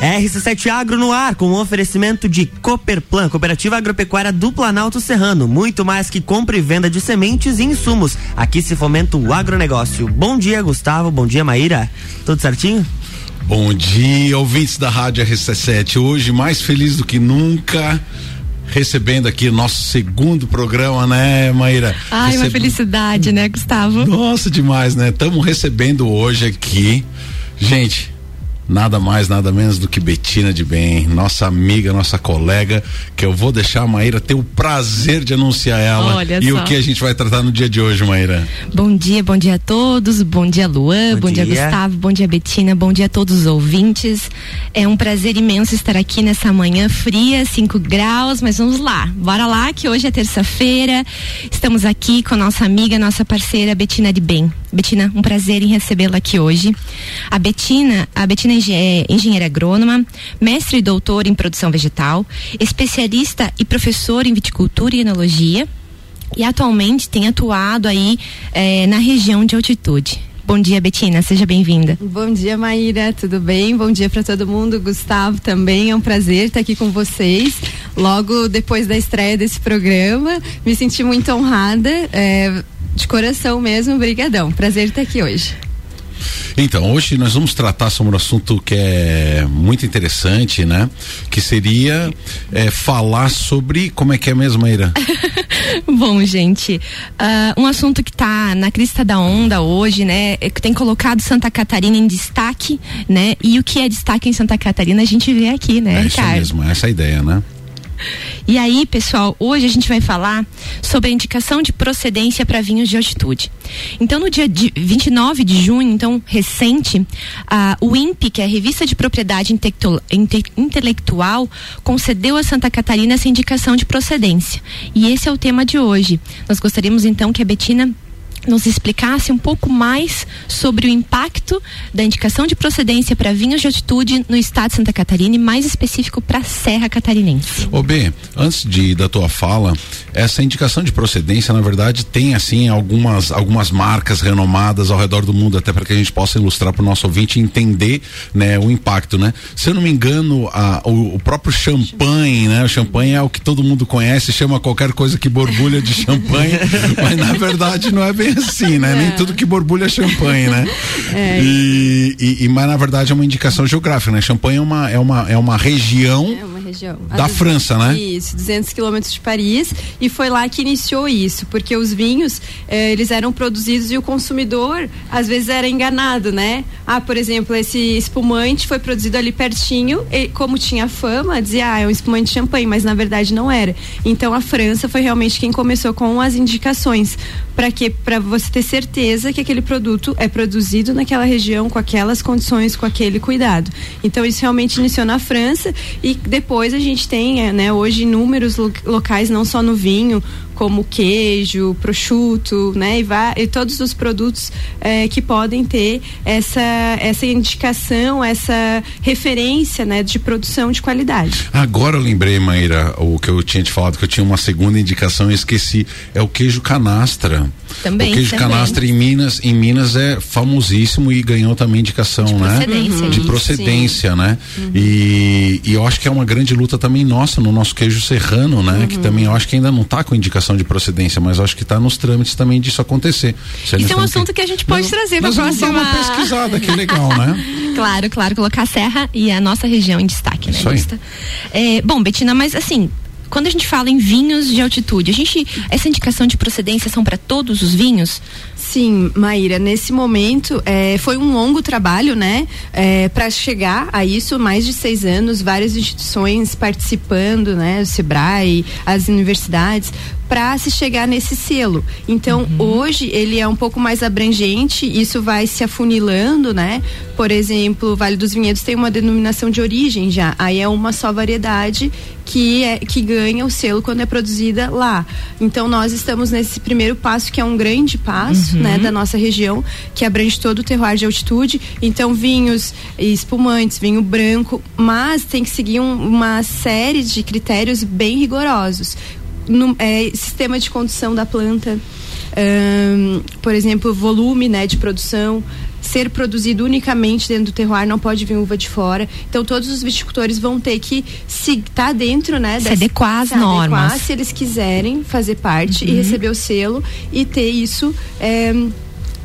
RC7 Agro no ar, com o um oferecimento de Cooperplan, Cooperativa Agropecuária do Planalto Serrano. Muito mais que compra e venda de sementes e insumos. Aqui se fomenta o agronegócio. Bom dia, Gustavo. Bom dia, Maíra. Tudo certinho? Bom dia, ouvintes da Rádio RC7. Hoje, mais feliz do que nunca recebendo aqui nosso segundo programa, né, Maíra? Ai, Receb... uma felicidade, né, Gustavo? Nossa, demais, né? Estamos recebendo hoje aqui, gente, nada mais, nada menos do que Betina de Bem, nossa amiga, nossa colega, que eu vou deixar a Maíra ter o prazer de anunciar ela Olha e só. o que a gente vai tratar no dia de hoje, Maíra. Bom dia, bom dia a todos, bom dia Luan, bom, bom dia. dia. Gustavo, bom dia Betina, bom dia a todos os ouvintes. É um prazer imenso estar aqui nessa manhã fria, 5 graus, mas vamos lá, bora lá que hoje é terça-feira, estamos aqui com a nossa amiga, nossa parceira Betina de Bem. Betina, um prazer em recebê-la aqui hoje. A Betina, a Betina é engenheira agrônoma, mestre e doutor em produção vegetal, especialista e professor em viticultura e enologia e atualmente tem atuado aí eh, na região de altitude. Bom dia, Betina, seja bem-vinda. Bom dia, Maíra, tudo bem? Bom dia para todo mundo. Gustavo também, é um prazer estar aqui com vocês. Logo depois da estreia desse programa, me senti muito honrada, é, de coração mesmo, brigadão. Prazer estar aqui hoje. Então, hoje nós vamos tratar sobre um assunto que é muito interessante, né? Que seria é, falar sobre. Como é que é mesmo, Maíra? Bom, gente, uh, um assunto que está na crista da onda hoje, né? Que tem colocado Santa Catarina em destaque, né? E o que é destaque em Santa Catarina a gente vê aqui, né, é Ricardo? Isso mesmo, essa é a ideia, né? E aí, pessoal, hoje a gente vai falar sobre a indicação de procedência para vinhos de altitude. Então, no dia de 29 de junho, então recente, a, o INPE, que é a Revista de Propriedade Intelectual, concedeu a Santa Catarina essa indicação de procedência. E esse é o tema de hoje. Nós gostaríamos então que a Betina nos explicasse um pouco mais sobre o impacto da indicação de procedência para vinhos de altitude no estado de Santa Catarina e mais específico para a Serra Catarinense. Ô B, antes de da tua fala, essa indicação de procedência, na verdade, tem assim algumas algumas marcas renomadas ao redor do mundo, até para que a gente possa ilustrar para o nosso ouvinte entender, né, o impacto, né? Se eu não me engano, a, o, o próprio champanhe, né? O champanhe é o que todo mundo conhece, chama qualquer coisa que borbulha de champanhe, mas na verdade não é bem assim, né? É. Nem tudo que borbulha é champanhe, né? É. E, e, e, mas na verdade é uma indicação geográfica, né? Champanhe é uma, é uma, é uma região. É uma região. Da França, né? Isso, 200 quilômetros de Paris. E foi lá que iniciou isso, porque os vinhos, eh, eles eram produzidos e o consumidor, às vezes, era enganado, né? Ah, por exemplo, esse espumante foi produzido ali pertinho, e como tinha fama, dizia, ah, é um espumante de champanhe, mas na verdade não era. Então a França foi realmente quem começou com as indicações. Para que para você ter certeza que aquele produto é produzido naquela região com aquelas condições, com aquele cuidado. Então isso realmente iniciou na França e depois a gente tem, né, hoje inúmeros locais não só no vinho, como queijo, prosciutto, né, e, vai, e todos os produtos eh, que podem ter essa essa indicação, essa referência, né, de produção de qualidade. Agora eu lembrei, Maíra, o que eu tinha te falado que eu tinha uma segunda indicação e esqueci, é o queijo canastra. Também. O queijo também. canastra em Minas, em Minas é famosíssimo e ganhou também indicação, de né? Procedência. Uhum. De procedência, né? Uhum. E, e eu acho que é uma grande luta também nossa no nosso queijo serrano, né? Uhum. Que também eu acho que ainda não está com indicação de procedência, mas acho que está nos trâmites também disso acontecer. Isso é um assunto que... que... a gente pode nós, trazer para próxima. Dar uma pesquisada, que legal, né? claro, claro, colocar a serra e a nossa região em destaque, né? Isso aí. É, bom, Betina, mas assim, quando a gente fala em vinhos de altitude, a gente essa indicação de procedência são para todos os vinhos? Sim, Maíra, nesse momento é, foi um longo trabalho, né? É, para chegar a isso, mais de seis anos, várias instituições participando, né? O Sebrae, as universidades, para se chegar nesse selo. Então, uhum. hoje ele é um pouco mais abrangente, isso vai se afunilando, né? Por exemplo, o Vale dos Vinhedos tem uma denominação de origem já, aí é uma só variedade que é que ganha o selo quando é produzida lá. Então, nós estamos nesse primeiro passo que é um grande passo, uhum. né, da nossa região, que abrange todo o terroir de altitude. Então, vinhos espumantes, vinho branco, mas tem que seguir um, uma série de critérios bem rigorosos no, é, sistema de condução da planta, um, por exemplo, volume né, de produção, ser produzido unicamente dentro do terroir, não pode vir uva de fora. Então todos os viticultores vão ter que se estar tá dentro, né? Se adequar às normas. se eles quiserem fazer parte uhum. e receber o selo e ter isso. É,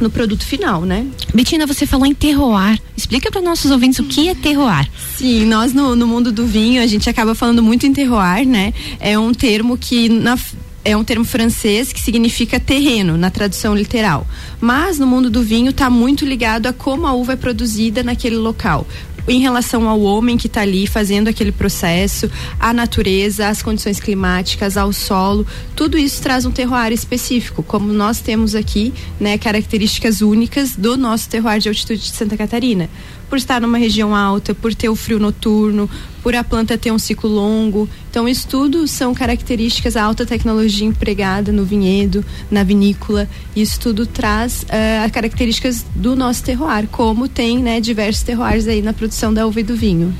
no produto final, né? Betina, você falou em terroir. Explica para nossos ouvintes o que é terroir. Sim, nós no, no mundo do vinho a gente acaba falando muito em terroir, né? É um termo que na é um termo francês que significa terreno, na tradução literal. Mas no mundo do vinho está muito ligado a como a uva é produzida naquele local em relação ao homem que está ali fazendo aquele processo, à natureza, às condições climáticas, ao solo, tudo isso traz um terroir específico, como nós temos aqui, né, características únicas do nosso terroir de altitude de Santa Catarina por estar numa região alta, por ter o frio noturno, por a planta ter um ciclo longo. Então, isso tudo são características, a alta tecnologia empregada no vinhedo, na vinícola. Isso tudo traz uh, as características do nosso terroir, como tem né, diversos terroirs aí na produção da uva e do vinho.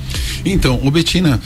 Então, o Betina,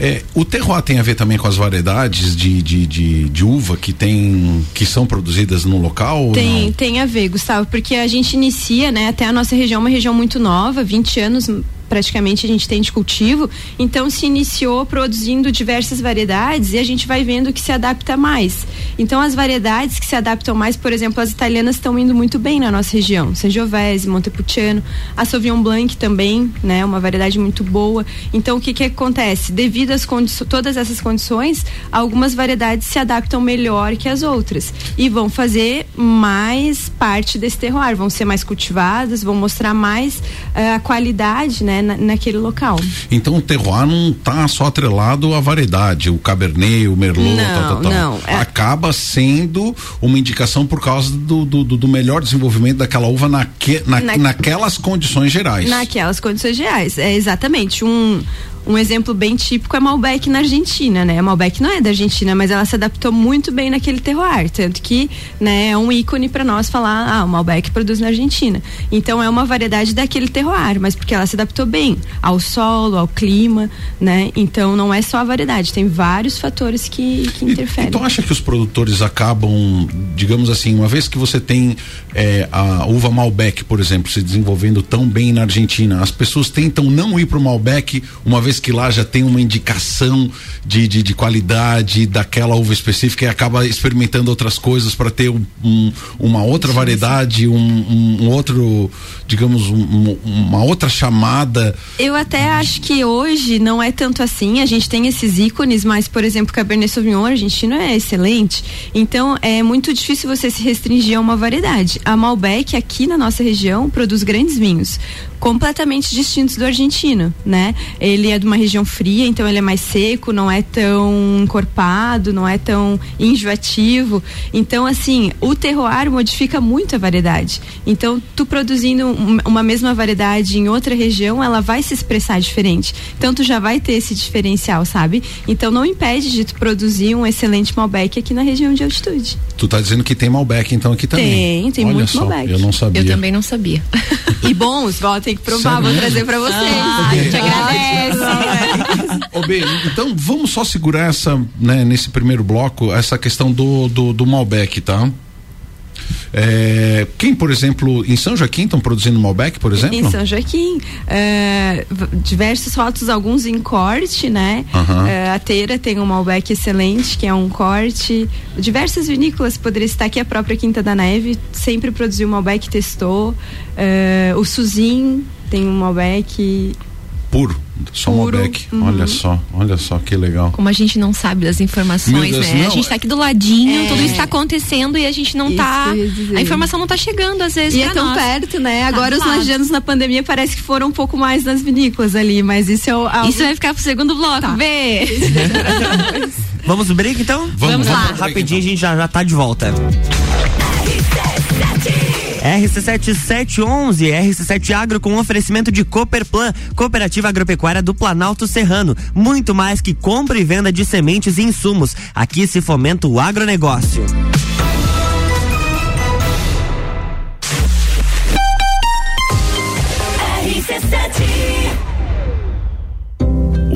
é, o terroir tem a ver também com as variedades de, de, de, de, uva que tem que são produzidas no local? Tem, tem a ver, Gustavo, porque a gente inicia, né, até a nossa região, uma região muito nova, 20 anos praticamente a gente tem de cultivo, então se iniciou produzindo diversas variedades e a gente vai vendo que se adapta mais. Então as variedades que se adaptam mais, por exemplo, as italianas estão indo muito bem na nossa região, Sangiovese, Montepulciano, a Sauvignon Blanc também, né, uma variedade muito boa. Então o que que acontece? Devido às todas essas condições, algumas variedades se adaptam melhor que as outras e vão fazer mais parte desse terroir, vão ser mais cultivadas, vão mostrar mais uh, a qualidade, né, na, naquele local. Então o terroir não está só atrelado à variedade, o cabernet, o merlot, não, tal, tal, tal. Não, é... Acaba sendo uma indicação por causa do, do, do melhor desenvolvimento daquela uva naque, na, na, naquelas condições gerais. Naquelas condições gerais, é exatamente um um exemplo bem típico é Malbec na Argentina, né? A Malbec não é da Argentina, mas ela se adaptou muito bem naquele terroir, tanto que, né, é um ícone para nós falar, ah, o Malbec produz na Argentina. Então é uma variedade daquele terroir, mas porque ela se adaptou bem ao solo, ao clima, né? Então não é só a variedade, tem vários fatores que, que interferem. Então acha que os produtores acabam, digamos assim, uma vez que você tem é, a uva Malbec, por exemplo, se desenvolvendo tão bem na Argentina, as pessoas tentam não ir para o Malbec uma vez vez que lá já tem uma indicação de, de, de qualidade daquela uva específica e acaba experimentando outras coisas para ter um, um, uma outra variedade. Um, um, outro, digamos, uma outra chamada. Eu até acho que hoje não é tanto assim, a gente tem esses ícones, mas, por exemplo, Cabernet Sauvignon argentino é excelente. Então, é muito difícil você se restringir a uma variedade. A Malbec, aqui na nossa região, produz grandes vinhos completamente distintos do argentino, né? Ele é de uma região fria, então ele é mais seco, não é tão encorpado, não é tão enjoativo. Então, assim, o terroir modifica muito a variedade. Então, tu produzindo uma mesma variedade em outra região, ela vai se expressar diferente. Então, tu já vai ter esse diferencial, sabe? Então, não impede de tu produzir um excelente Malbec aqui na região de altitude. Tu tá dizendo que tem Malbec então aqui também? Tem, tem Olha muito só, Malbec. Eu não sabia. Eu também não sabia. e bons, volta tem que provar, vou trazer para vocês. Ah, a gente agradece. Ô, B, então vamos só segurar essa, né, nesse primeiro bloco, essa questão do, do, do Malbec, tá? É, quem, por exemplo, em São Joaquim estão produzindo Malbec, por exemplo? Em São Joaquim, é, diversos fotos, alguns em corte, né? Uhum. A Teira tem um Malbec excelente, que é um corte. Diversas vinícolas, poderia estar aqui a própria Quinta da Neve, sempre produziu Malbec, testou. É, o Suzin tem um Malbec puro, Malbec. Uhum. Olha só, olha só que legal. Como a gente não sabe das informações, Deus, né? Não, a gente está aqui do ladinho, é. tudo está acontecendo e a gente não está A informação não está chegando às vezes. E é tão nós. perto, né? Tá Agora os lajanos na pandemia parece que foram um pouco mais nas vinícolas ali, mas isso é o. Algo... Isso vai ficar pro segundo bloco, tá. vê. Vamos break então? Vamos, vamos lá. Break, Rapidinho então. a gente já, já tá de volta. RC7711, RC7 Agro com oferecimento de Cooperplan, Cooperativa Agropecuária do Planalto Serrano. Muito mais que compra e venda de sementes e insumos. Aqui se fomenta o agronegócio.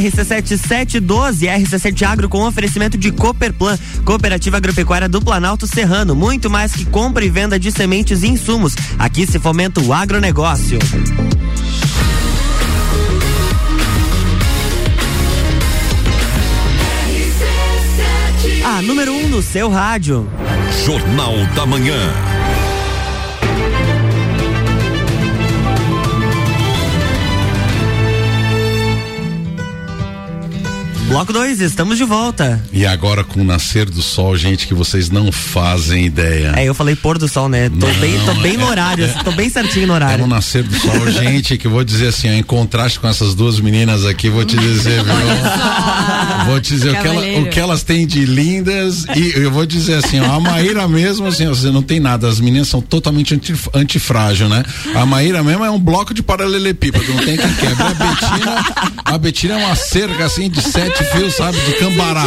RC7712, RC7 Agro com oferecimento de Cooperplan, Cooperativa Agropecuária do Planalto Serrano. Muito mais que compra e venda de sementes e insumos. Aqui se fomenta o agronegócio. A número 1 um no seu rádio. Jornal da Manhã. Bloco 2, estamos de volta. E agora com o nascer do sol, gente, que vocês não fazem ideia. É, eu falei pôr do sol, né? Tô não, bem, tô bem no horário, é, tô bem certinho no horário. É o nascer do sol, gente, que vou dizer assim, em contraste com essas duas meninas aqui, vou te dizer, viu? vou te dizer o que, ela, o que, elas têm de lindas e eu vou dizer assim, ó, a Maíra mesmo, assim, você não tem nada, as meninas são totalmente anti, antifrágil, né? A Maíra mesmo é um bloco de paralelepípedo, não tem quem quebra. A Betina, a Betina é uma cerca assim de sete fio, sabe, de cambará.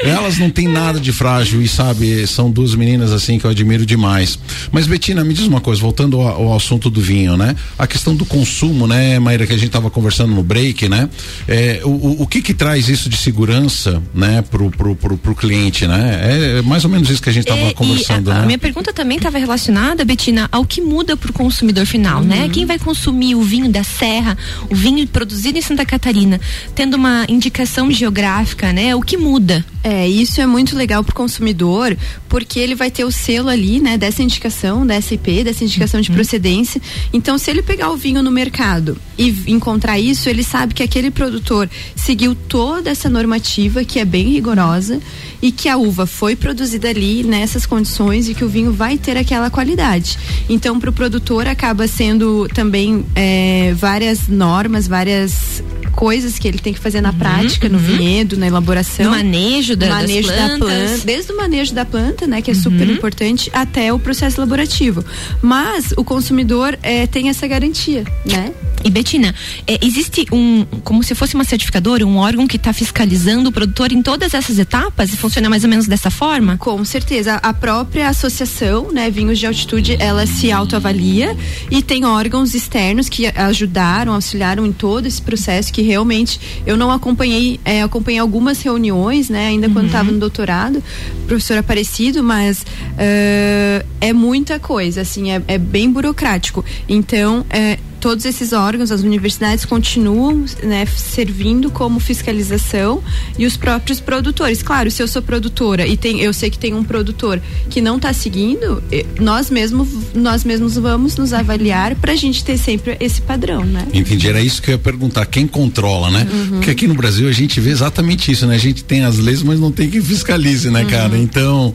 Elas não têm nada de frágil e, sabe, são duas meninas assim que eu admiro demais. Mas, Betina, me diz uma coisa, voltando ao, ao assunto do vinho, né? A questão do consumo, né, Maíra, que a gente estava conversando no break, né? É, o, o que que traz isso de segurança, né, pro, pro, pro, pro cliente, né? É mais ou menos isso que a gente estava é, conversando, a, né? A minha pergunta também estava relacionada, Betina, ao que muda pro consumidor final, né? uhum. né? Quem vai consumir o vinho da Serra, o vinho produzido em Santa Catarina, tendo uma indicação geográfica gráfica, né? O que muda? É, isso é muito legal para o consumidor, porque ele vai ter o selo ali, né, dessa indicação, dessa IP, dessa indicação de uhum. procedência. Então, se ele pegar o vinho no mercado e encontrar isso, ele sabe que aquele produtor seguiu toda essa normativa, que é bem rigorosa, e que a uva foi produzida ali nessas condições e que o vinho vai ter aquela qualidade. Então, para o produtor acaba sendo também é, várias normas, várias coisas que ele tem que fazer na uhum, prática, no uhum. vinhedo, na elaboração. No manejo da, manejo da planta. Desde o manejo da planta, né, que é uhum. super importante, até o processo elaborativo. Mas o consumidor é, tem essa garantia, né? E Betina, é, existe um, como se fosse uma certificadora, um órgão que está fiscalizando o produtor em todas essas etapas e funciona mais ou menos dessa forma? Com certeza. A própria associação, né, Vinhos de Altitude, ela se autoavalia e tem órgãos externos que ajudaram, auxiliaram em todo esse processo que realmente eu não acompanhei, é, acompanhei algumas reuniões, né, ainda uhum. quando estava no doutorado, professor Aparecido, mas uh, é muita coisa, assim, é, é bem burocrático. Então, é, todos esses órgãos, as universidades continuam né, servindo como fiscalização e os próprios produtores. Claro, se eu sou produtora e tem, eu sei que tem um produtor que não está seguindo, eh, nós mesmos nós mesmos vamos nos avaliar para a gente ter sempre esse padrão, né? Entendi, era isso que eu ia perguntar, quem controla, né? Uhum. Porque aqui no Brasil a gente vê exatamente isso, né? A gente tem as leis, mas não tem quem fiscalize, né, uhum. cara? Então,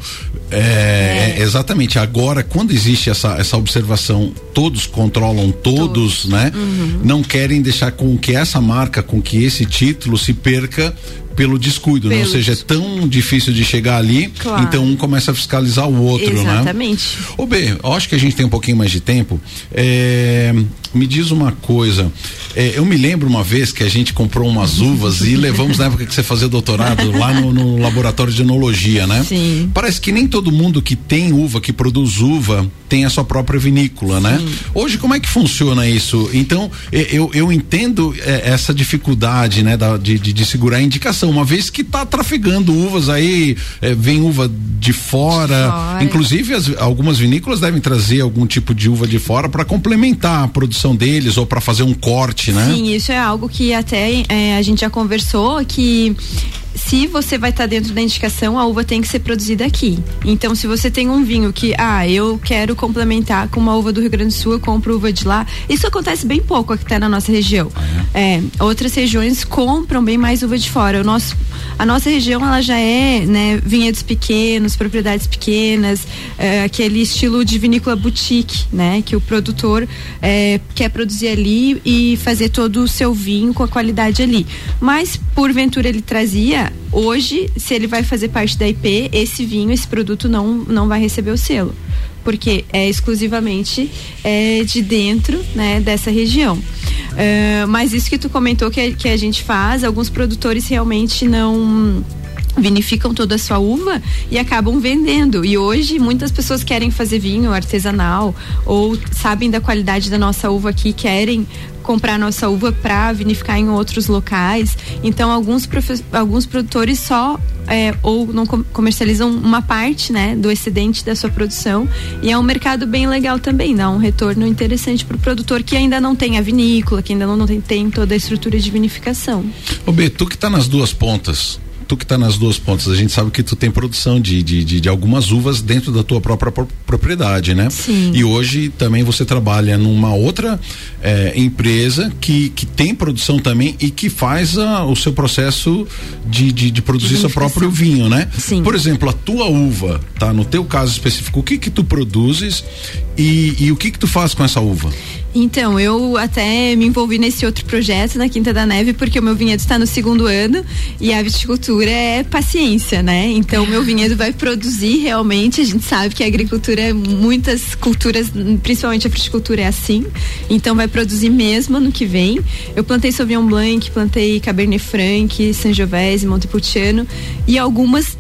é, é. exatamente, agora quando existe essa, essa observação, todos controlam todos, todos né? Uhum. Não querem deixar com que essa marca, com que esse título se perca pelo descuido, né? Ou seja, é tão difícil de chegar ali, claro. então um começa a fiscalizar o outro, Exatamente. né? Exatamente. Ô B, eu acho que a gente tem um pouquinho mais de tempo. É, me diz uma coisa. É, eu me lembro uma vez que a gente comprou umas uvas e levamos na época que você fazia doutorado lá no, no, laboratório de enologia, né? Sim. Parece que nem todo mundo que tem uva, que produz uva, tem a sua própria vinícola, né? Sim. né? Hoje, como é que funciona isso? Então, eu, eu entendo é, essa dificuldade, né, da, de, de, de, segurar a indicação, uma vez que está trafegando uvas aí, é, vem uva de fora. fora. Inclusive, as, algumas vinícolas devem trazer algum tipo de uva de fora para complementar a produção deles ou para fazer um corte, né? Sim, isso é algo que até é, a gente já conversou que se você vai estar tá dentro da indicação, a uva tem que ser produzida aqui. Então, se você tem um vinho que, ah, eu quero complementar com uma uva do Rio Grande do Sul, eu compro uva de lá. Isso acontece bem pouco aqui tá na nossa região. É, outras regiões compram bem mais uva de fora. O nosso, a nossa região, ela já é, né, vinhedos pequenos, propriedades pequenas, é, aquele estilo de vinícola boutique, né, que o produtor é, quer produzir ali e fazer todo o seu vinho com a qualidade ali. Mas, porventura, ele trazia Hoje, se ele vai fazer parte da IP, esse vinho, esse produto não, não vai receber o selo. Porque é exclusivamente é, de dentro né, dessa região. Uh, mas isso que tu comentou que, que a gente faz, alguns produtores realmente não vinificam toda a sua uva e acabam vendendo. E hoje muitas pessoas querem fazer vinho artesanal ou sabem da qualidade da nossa uva aqui, querem comprar nossa uva para vinificar em outros locais. Então alguns alguns produtores só é, ou não comercializam uma parte, né, do excedente da sua produção e é um mercado bem legal também, dá um retorno interessante para o produtor que ainda não tem a vinícola, que ainda não, tem, tem toda a estrutura de vinificação. Ô B, tu que está nas duas pontas, tu que está nas duas pontas, a gente sabe que tu tem produção de, de, de, de, algumas uvas dentro da tua própria propriedade, né? Sim. E hoje também você trabalha numa outra eh, empresa que, que tem produção também e que faz a, o seu processo de, de, de produzir seu próprio vinho, né? Sim. Por exemplo, a tua uva, tá? No teu caso específico, o que que tu produzes e, e o que que tu faz com essa uva? Então, eu até me envolvi nesse outro projeto na Quinta da Neve, porque o meu vinhedo está no segundo ano e a viticultura é paciência, né? Então, o meu vinhedo vai produzir realmente. A gente sabe que a agricultura, muitas culturas, principalmente a fruticultura, é assim. Então, vai produzir mesmo ano que vem. Eu plantei Sauvignon Blanc, plantei Cabernet Franc, Sangiovese, Montepulciano e algumas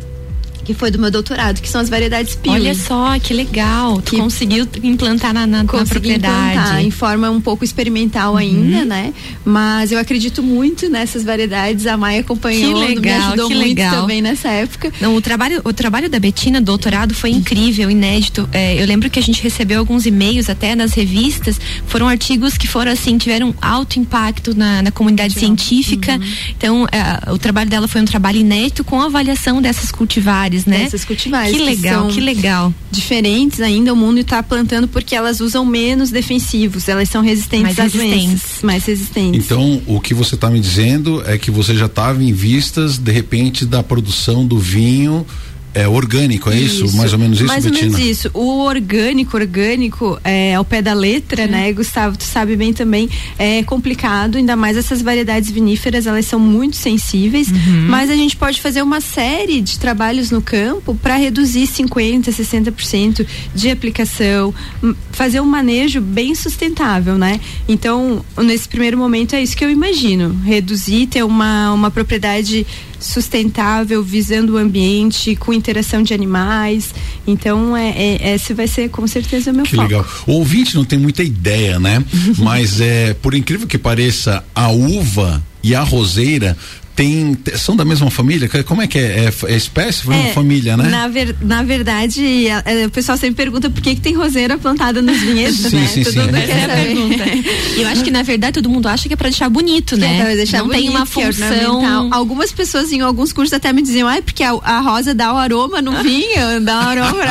que foi do meu doutorado, que são as variedades Piuí. Olha só, que legal. Tu que conseguiu implantar na, na, na propriedade. Implantar em forma um pouco experimental uhum. ainda, né? Mas eu acredito muito nessas variedades. A Maia acompanhou, que legal, me ajudou muito legal. também nessa época. Não, o trabalho, o trabalho da Betina, doutorado, foi incrível, inédito. É, eu lembro que a gente recebeu alguns e-mails até nas revistas. Foram artigos que foram assim, tiveram alto impacto na, na comunidade científica. Uhum. Então, é, o trabalho dela foi um trabalho inédito com avaliação dessas cultivares cultivares, né? Essas cultivares. Que legal, que, que legal. Diferentes ainda, o mundo está plantando porque elas usam menos defensivos, elas são resistentes mais às resistentes. doenças, mais resistentes. Então, o que você está me dizendo é que você já estava em vistas, de repente, da produção do vinho é orgânico, é isso? isso? Mais ou menos isso, Mais Betina? ou menos isso. O orgânico, orgânico, é ao pé da letra, é. né, Gustavo? Tu sabe bem também, é complicado, ainda mais essas variedades viníferas, elas são muito sensíveis, uhum. mas a gente pode fazer uma série de trabalhos no campo para reduzir 50%, 60% de aplicação, fazer um manejo bem sustentável, né? Então, nesse primeiro momento é isso que eu imagino, reduzir, ter uma, uma propriedade sustentável, visando o ambiente, com interação de animais. Então, é, é, esse vai ser com certeza o meu que foco. legal. O ouvinte não tem muita ideia, né? Mas é, por incrível que pareça, a uva e a roseira tem são da mesma família? Como é que é? É, é espécie? Foi é, uma família, né? Na, ver, na verdade, a, a, o pessoal sempre pergunta por que, que tem roseira plantada nos vinhedos, sim, né? Sim, todo sim. mundo quer é pergunta. Eu acho que na verdade todo mundo acha que é para deixar bonito, né? É deixar Não bonito, tem uma é função. Algumas pessoas em alguns cursos até me diziam, ah, porque a, a rosa dá o aroma no vinho, dá o aroma.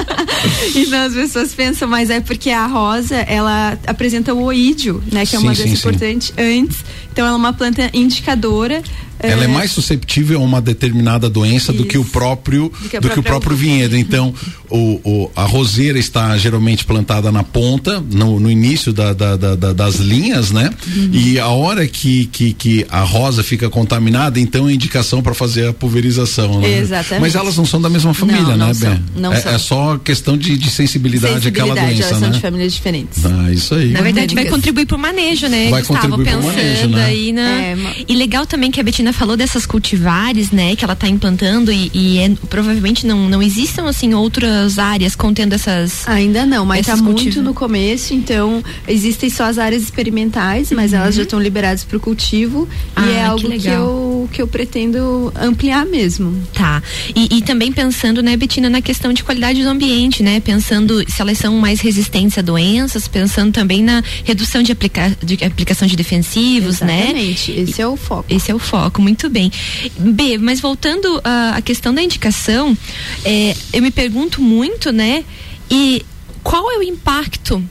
então as pessoas pensam, mas é porque a rosa ela apresenta o oídio, né? Que é uma sim, doença importante antes. Então ela é uma planta indicadora ela é, é mais susceptível a uma determinada doença Isso. do que o próprio do que, do que o próprio vinhedo. Então, o, o, a roseira está geralmente plantada na ponta, no, no início da, da, da, das linhas, né? Uhum. E a hora que, que, que, a rosa fica contaminada, então é indicação para fazer a pulverização. Né? Exatamente. Mas elas não são da mesma família, não, né, não Ben? Não é, são. é só questão de, de sensibilidade, sensibilidade àquela doença, elas né? são de famílias diferentes. Ah, isso aí. Na verdade, vai contribuir para o manejo, né? Vai Gustavo, contribuir pensando pro manejo, né? aí na... É, e legal também que a Betina falou dessas cultivares, né, que ela está implantando e, e é, provavelmente não, não existam assim outras áreas contendo essas ainda não, mas está muito no começo, então existem só as áreas experimentais, mas uhum. elas já estão liberadas para o cultivo ah, e é algo que, que, eu que eu pretendo ampliar mesmo. Tá. E, e também pensando, né, Betina, na questão de qualidade do ambiente, né? Pensando se elas são mais resistentes a doenças, pensando também na redução de, aplica de aplicação de defensivos, né? Exatamente. né? Esse é o foco. Esse é o foco, muito bem. B, mas voltando à questão da indicação, é, eu me pergunto muito, né? E qual é o impacto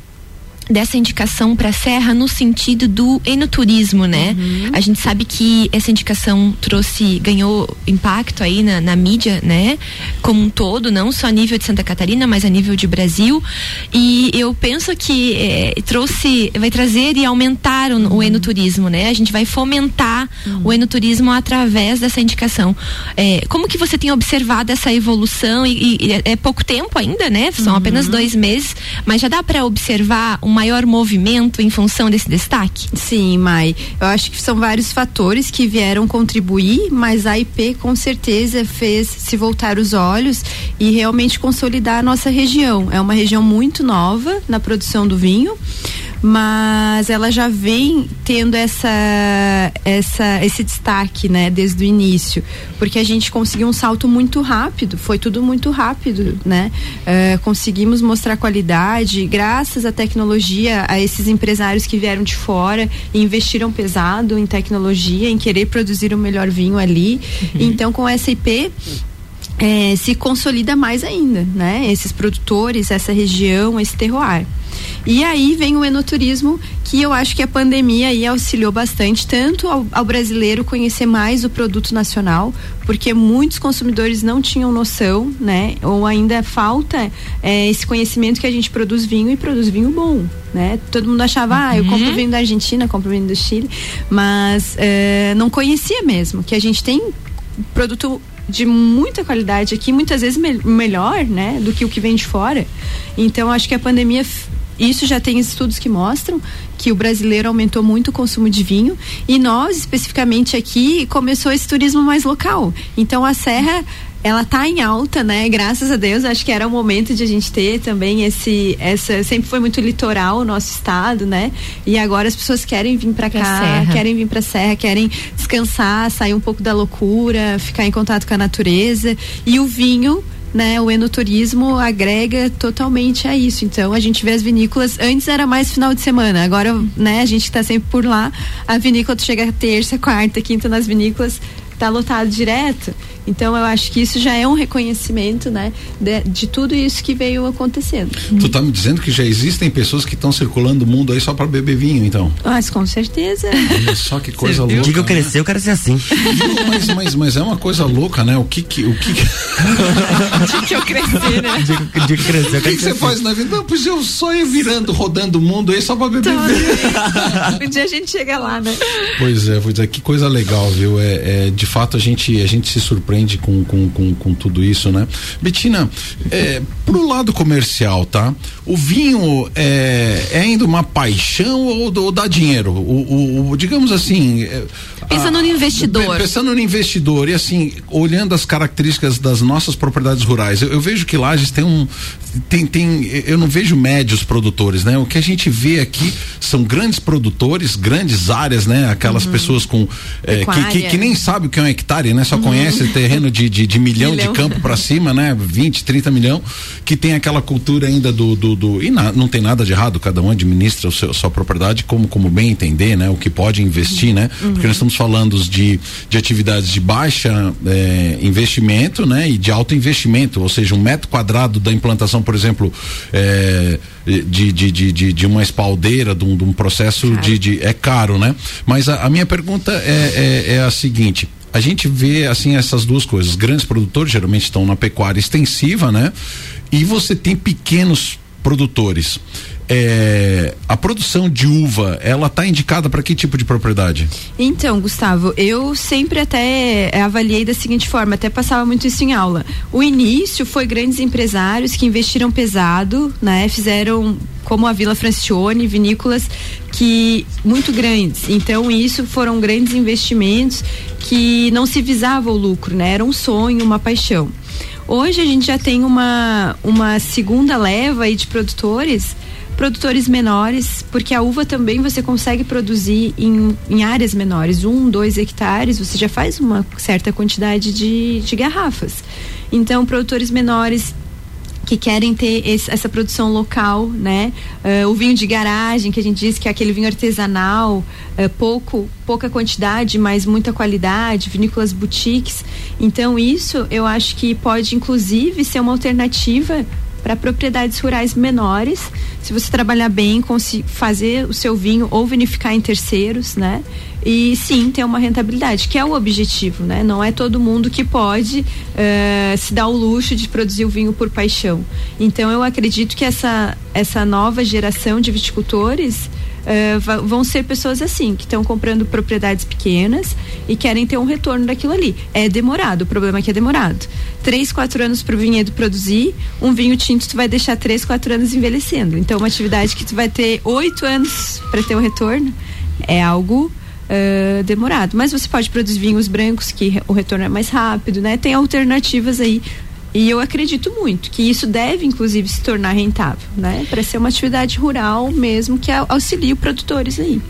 dessa indicação para a Serra no sentido do enoturismo, né? Uhum. A gente sabe que essa indicação trouxe, ganhou impacto aí na, na, mídia, né? Como um todo, não só a nível de Santa Catarina, mas a nível de Brasil. E eu penso que é, trouxe, vai trazer e aumentar o, uhum. o, enoturismo, né? A gente vai fomentar uhum. o enoturismo através dessa indicação. É, como que você tem observado essa evolução? E, e é pouco tempo ainda, né? São apenas uhum. dois meses, mas já dá para observar uma maior movimento em função desse destaque? Sim, Mai. Eu acho que são vários fatores que vieram contribuir, mas a IP com certeza fez se voltar os olhos e realmente consolidar a nossa região. É uma região muito nova na produção do vinho mas ela já vem tendo essa, essa, esse destaque, né, desde o início, porque a gente conseguiu um salto muito rápido, foi tudo muito rápido, né? Uh, conseguimos mostrar qualidade, graças à tecnologia, a esses empresários que vieram de fora e investiram pesado em tecnologia, em querer produzir o melhor vinho ali. Uhum. Então, com essa IP, é, se consolida mais ainda, né? Esses produtores, essa região, esse terroir. E aí vem o enoturismo, que eu acho que a pandemia aí auxiliou bastante, tanto ao, ao brasileiro conhecer mais o produto nacional, porque muitos consumidores não tinham noção, né? Ou ainda falta é, esse conhecimento que a gente produz vinho e produz vinho bom, né? Todo mundo achava, uhum. ah, eu compro uhum. vinho da Argentina, compro vinho do Chile, mas é, não conhecia mesmo, que a gente tem produto de muita qualidade aqui, muitas vezes me melhor, né, do que o que vem de fora. Então acho que a pandemia isso já tem estudos que mostram que o brasileiro aumentou muito o consumo de vinho e nós especificamente aqui começou esse turismo mais local. Então a serra ela tá em alta, né? Graças a Deus, acho que era o momento de a gente ter também esse essa sempre foi muito litoral o nosso estado, né? E agora as pessoas querem vir para cá, querem vir para serra, querem descansar, sair um pouco da loucura, ficar em contato com a natureza e o vinho né, o enoturismo agrega totalmente a isso. Então a gente vê as vinícolas, antes era mais final de semana, agora, né, a gente está sempre por lá. A vinícola chega terça, quarta, quinta nas vinícolas, tá lotado direto. Então eu acho que isso já é um reconhecimento, né, de, de tudo isso que veio acontecendo. Tu tá me dizendo que já existem pessoas que estão circulando o mundo aí só para beber vinho, então? Mas com certeza. Olha só que coisa louca. Diga eu crescer, né? eu quero ser assim. mas, mas, mas é uma coisa louca, né? O que que o que que eu crescer, né? Diga, diga crescer, o que, que você assim. faz na vida? Não, pois eu só ia virando, rodando o mundo aí só para beber vinho. um dia a gente chega lá, né? Pois é, pois é, que coisa legal, viu? É, é de fato a gente a gente se surpreende aprende com, com, com, com tudo isso, né? Betina, é, pro lado comercial, tá? O vinho é, é ainda uma paixão ou, ou dá dinheiro? O, o, o digamos assim. É, pensando a, no investidor. Pensando no investidor e assim, olhando as características das nossas propriedades rurais, eu, eu vejo que Lages tem um. Tem, tem, eu não vejo médios produtores, né? O que a gente vê aqui são grandes produtores, grandes áreas, né? Aquelas uhum. pessoas com. É, que, que, que, nem sabe o que é um hectare, né? Só uhum. conhece terreno de, de, de milhão, milhão, de campo para cima, né? 20, 30 milhão, que tem aquela cultura ainda do. do, do e na, não tem nada de errado, cada um administra seu, a sua propriedade como, como bem entender, né? O que pode investir, né? Uhum. Porque nós estamos falando de, de atividades de baixa é, investimento, né? E de alto investimento, ou seja, um metro quadrado da implantação, por exemplo, é, de, de, de, de, de uma espaldeira, de um, de um processo de, de. É caro, né? Mas a, a minha pergunta é, é, é a seguinte a gente vê assim essas duas coisas. Grandes produtores geralmente estão na pecuária extensiva, né? E você tem pequenos produtores. É, a produção de uva, ela está indicada para que tipo de propriedade? Então, Gustavo, eu sempre até avaliei da seguinte forma, até passava muito isso em aula. O início foi grandes empresários que investiram pesado, né? Fizeram como a Vila Francione, vinícolas que muito grandes. Então, isso foram grandes investimentos que não se visava o lucro, né? Era um sonho, uma paixão. Hoje a gente já tem uma, uma segunda leva aí de produtores produtores menores, porque a uva também você consegue produzir em, em áreas menores, um, dois hectares, você já faz uma certa quantidade de, de garrafas. Então, produtores menores que querem ter esse, essa produção local, né? Uh, o vinho de garagem, que a gente diz que é aquele vinho artesanal, uh, pouco, pouca quantidade, mas muita qualidade, vinícolas boutiques. Então, isso eu acho que pode, inclusive, ser uma alternativa para propriedades rurais menores, se você trabalhar bem, fazer o seu vinho ou vinificar em terceiros, né? E sim ter uma rentabilidade, que é o objetivo, né? Não é todo mundo que pode uh, se dar o luxo de produzir o vinho por paixão. Então eu acredito que essa, essa nova geração de viticultores uh, vão ser pessoas assim, que estão comprando propriedades pequenas e querem ter um retorno daquilo ali. É demorado, o problema é que é demorado. Três, quatro anos para o vinhedo produzir, um vinho tinto tu vai deixar três, quatro anos envelhecendo. Então, uma atividade que tu vai ter oito anos para ter o retorno é algo Uh, demorado. Mas você pode produzir vinhos brancos que o retorno é mais rápido, né? Tem alternativas aí e eu acredito muito que isso deve, inclusive, se tornar rentável, né? Para ser uma atividade rural mesmo que auxilie os produtores aí.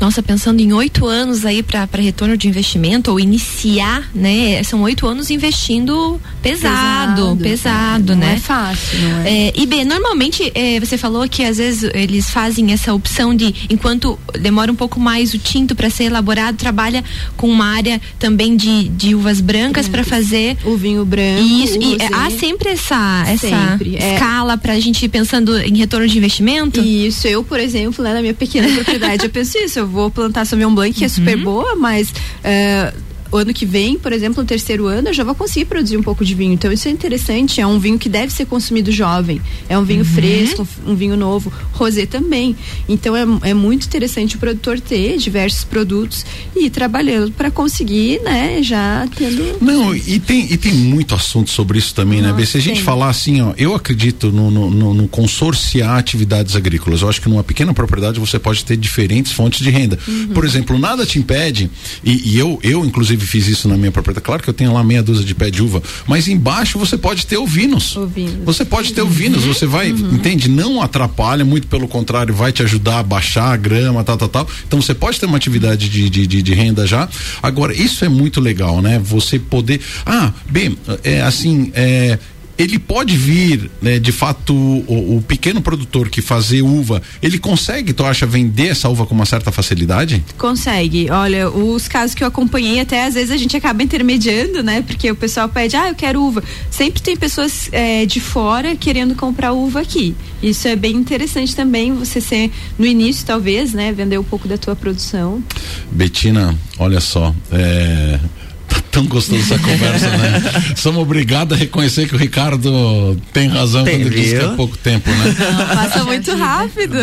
Nossa, pensando em oito anos aí para retorno de investimento ou iniciar, né? São oito anos investindo pesado, pesado, pesado não né? Não é fácil, não é? é e B, normalmente é, você falou que às vezes eles fazem essa opção de, enquanto demora um pouco mais o tinto para ser elaborado, trabalha com uma área também de, de uvas brancas para fazer o vinho branco. Isso, e é, há sempre essa, essa sempre. É. escala para a gente ir pensando em retorno de investimento? Isso, eu, por exemplo, né, na minha pequena propriedade, eu penso isso, eu vou plantar Sauvignon Blanc, que é super uhum. boa, mas uh, o ano que vem, por exemplo, no terceiro ano, eu já vou conseguir produzir um pouco de vinho. Então isso é interessante, é um vinho que deve ser consumido jovem, é um vinho uhum. fresco, um vinho novo, rosé também. Então é, é muito interessante o produtor ter diversos produtos e ir trabalhando para conseguir, né, já tendo. Não, e tem, e tem muito assunto sobre isso também, né, Nossa, né, Se a gente tem. falar assim, ó, eu acredito no, no, no, no, consorciar atividades agrícolas. Eu acho que numa pequena propriedade você pode ter diferentes fontes de renda. Uhum. Por exemplo, nada te impede, e, e eu, eu, inclusive, inclusive fiz isso na minha propriedade. Claro que eu tenho lá meia dúzia de pé de uva, mas embaixo você pode ter ovinos. ovinos. Você pode ter ovinos, você vai, uhum. entende? Não atrapalha, muito pelo contrário, vai te ajudar a baixar a grama, tal, tal, tal. Então você pode ter uma atividade de, de, de, de renda já. Agora, isso é muito legal, né? Você poder. Ah, bem, é assim, é ele pode vir, né, de fato, o, o, pequeno produtor que fazer uva, ele consegue, tu acha, vender essa uva com uma certa facilidade? Consegue. Olha, os casos que eu acompanhei, até às vezes a gente acaba intermediando, né? Porque o pessoal pede, ah, eu quero uva. Sempre tem pessoas é, de fora querendo comprar uva aqui. Isso é bem interessante também, você ser, no início, talvez, né? Vender um pouco da tua produção. Betina, olha só, é tão gostoso essa conversa, né? Somos obrigados a reconhecer que o Ricardo tem razão tem, quando viu? diz que é pouco tempo, né? Não, passa muito rápido.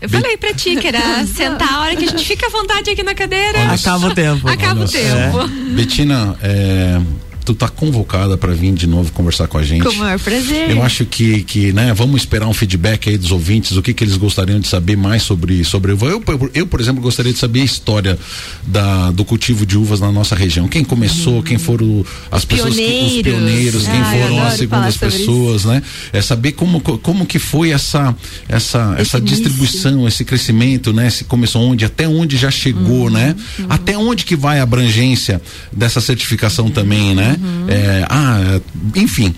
Eu falei pra ti que era sentar a hora que a gente fica à vontade aqui na cadeira. Olha, Acaba o tempo. Acaba o tempo. É. Betina, é tu tá convocada para vir de novo conversar com a gente. Com o maior prazer. Eu acho que, que né, vamos esperar um feedback aí dos ouvintes, o que que eles gostariam de saber mais sobre sobre uva. Eu, eu, eu por exemplo, gostaria de saber a história da, do cultivo de uvas na nossa região. Quem começou, quem foram as pessoas, pioneiros. Que, os pioneiros, quem ah, foram as segundas pessoas, né? É saber como como que foi essa essa esse essa início. distribuição, esse crescimento, né? Se começou onde, até onde já chegou, uhum, né? Uhum. Até onde que vai a abrangência dessa certificação também, né? Uhum. É, ah, enfim.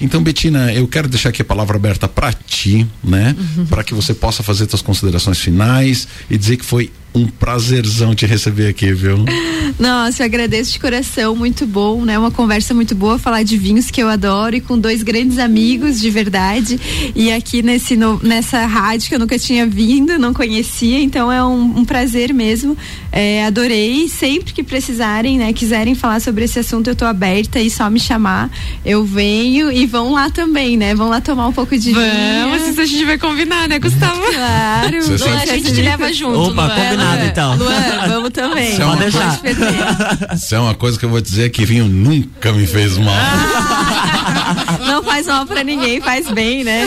Então, Betina, eu quero deixar aqui a palavra aberta para ti, né? Uhum. Para que você possa fazer suas considerações finais e dizer que foi um prazerzão te receber aqui, viu? Nossa, eu agradeço de coração, muito bom, né? Uma conversa muito boa, falar de vinhos que eu adoro e com dois grandes amigos de verdade. E aqui nesse no, nessa rádio que eu nunca tinha vindo, não conhecia, então é um, um prazer mesmo. É, adorei. Sempre que precisarem, né, quiserem falar sobre esse assunto, eu tô aberta e só me chamar, eu venho e vão lá também, né? Vão lá tomar um pouco de Vamos, isso a gente vai combinar, né, Gustavo? Claro. a gente te leva junto. Opa, combinado combinado, então. Luan, vamos também. Isso é, Pode deixar. Isso é uma coisa que eu vou dizer que vinho nunca me fez mal. Não faz mal pra ninguém, faz bem, né?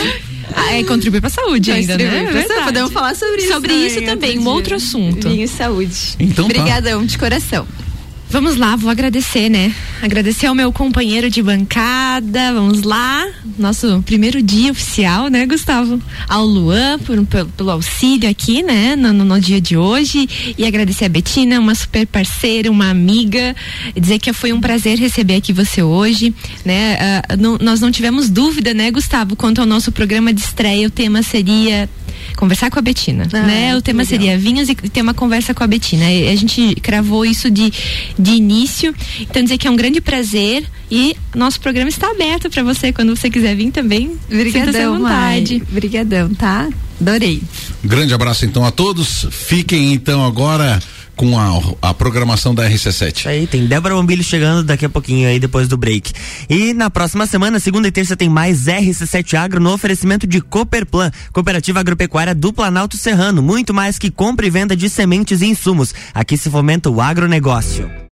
Ah, é contribuir pra saúde ainda, né? Pra Podemos falar sobre isso. Sobre isso também, um outro assunto. Vinho e saúde. Então Obrigadão, tá. de coração. Vamos lá, vou agradecer, né? Agradecer ao meu companheiro de bancada. Vamos lá, nosso primeiro dia oficial, né, Gustavo? Ao Luan por, pelo, pelo auxílio aqui, né, no, no, dia de hoje. E agradecer a Betina, uma super parceira, uma amiga. E dizer que foi um prazer receber aqui você hoje, né? Uh, não, nós não tivemos dúvida, né, Gustavo, quanto ao nosso programa de estreia. O tema seria conversar com a Betina, ah, né? O tema legal. seria vinhos e ter uma conversa com a Betina. E a gente cravou isso de, de início. Então dizer que é um grande prazer e nosso programa está aberto para você quando você quiser vir também. Obrigadão, vontade. Obrigadão, tá? Adorei. Grande abraço então a todos. Fiquem então agora com a, a programação da RC7. Aí tem Débora Bombilho chegando daqui a pouquinho aí depois do break. E na próxima semana, segunda e terça, tem mais RC7 Agro no oferecimento de Cooperplan, Cooperativa Agropecuária do Planalto Serrano. Muito mais que compra e venda de sementes e insumos. Aqui se fomenta o agronegócio.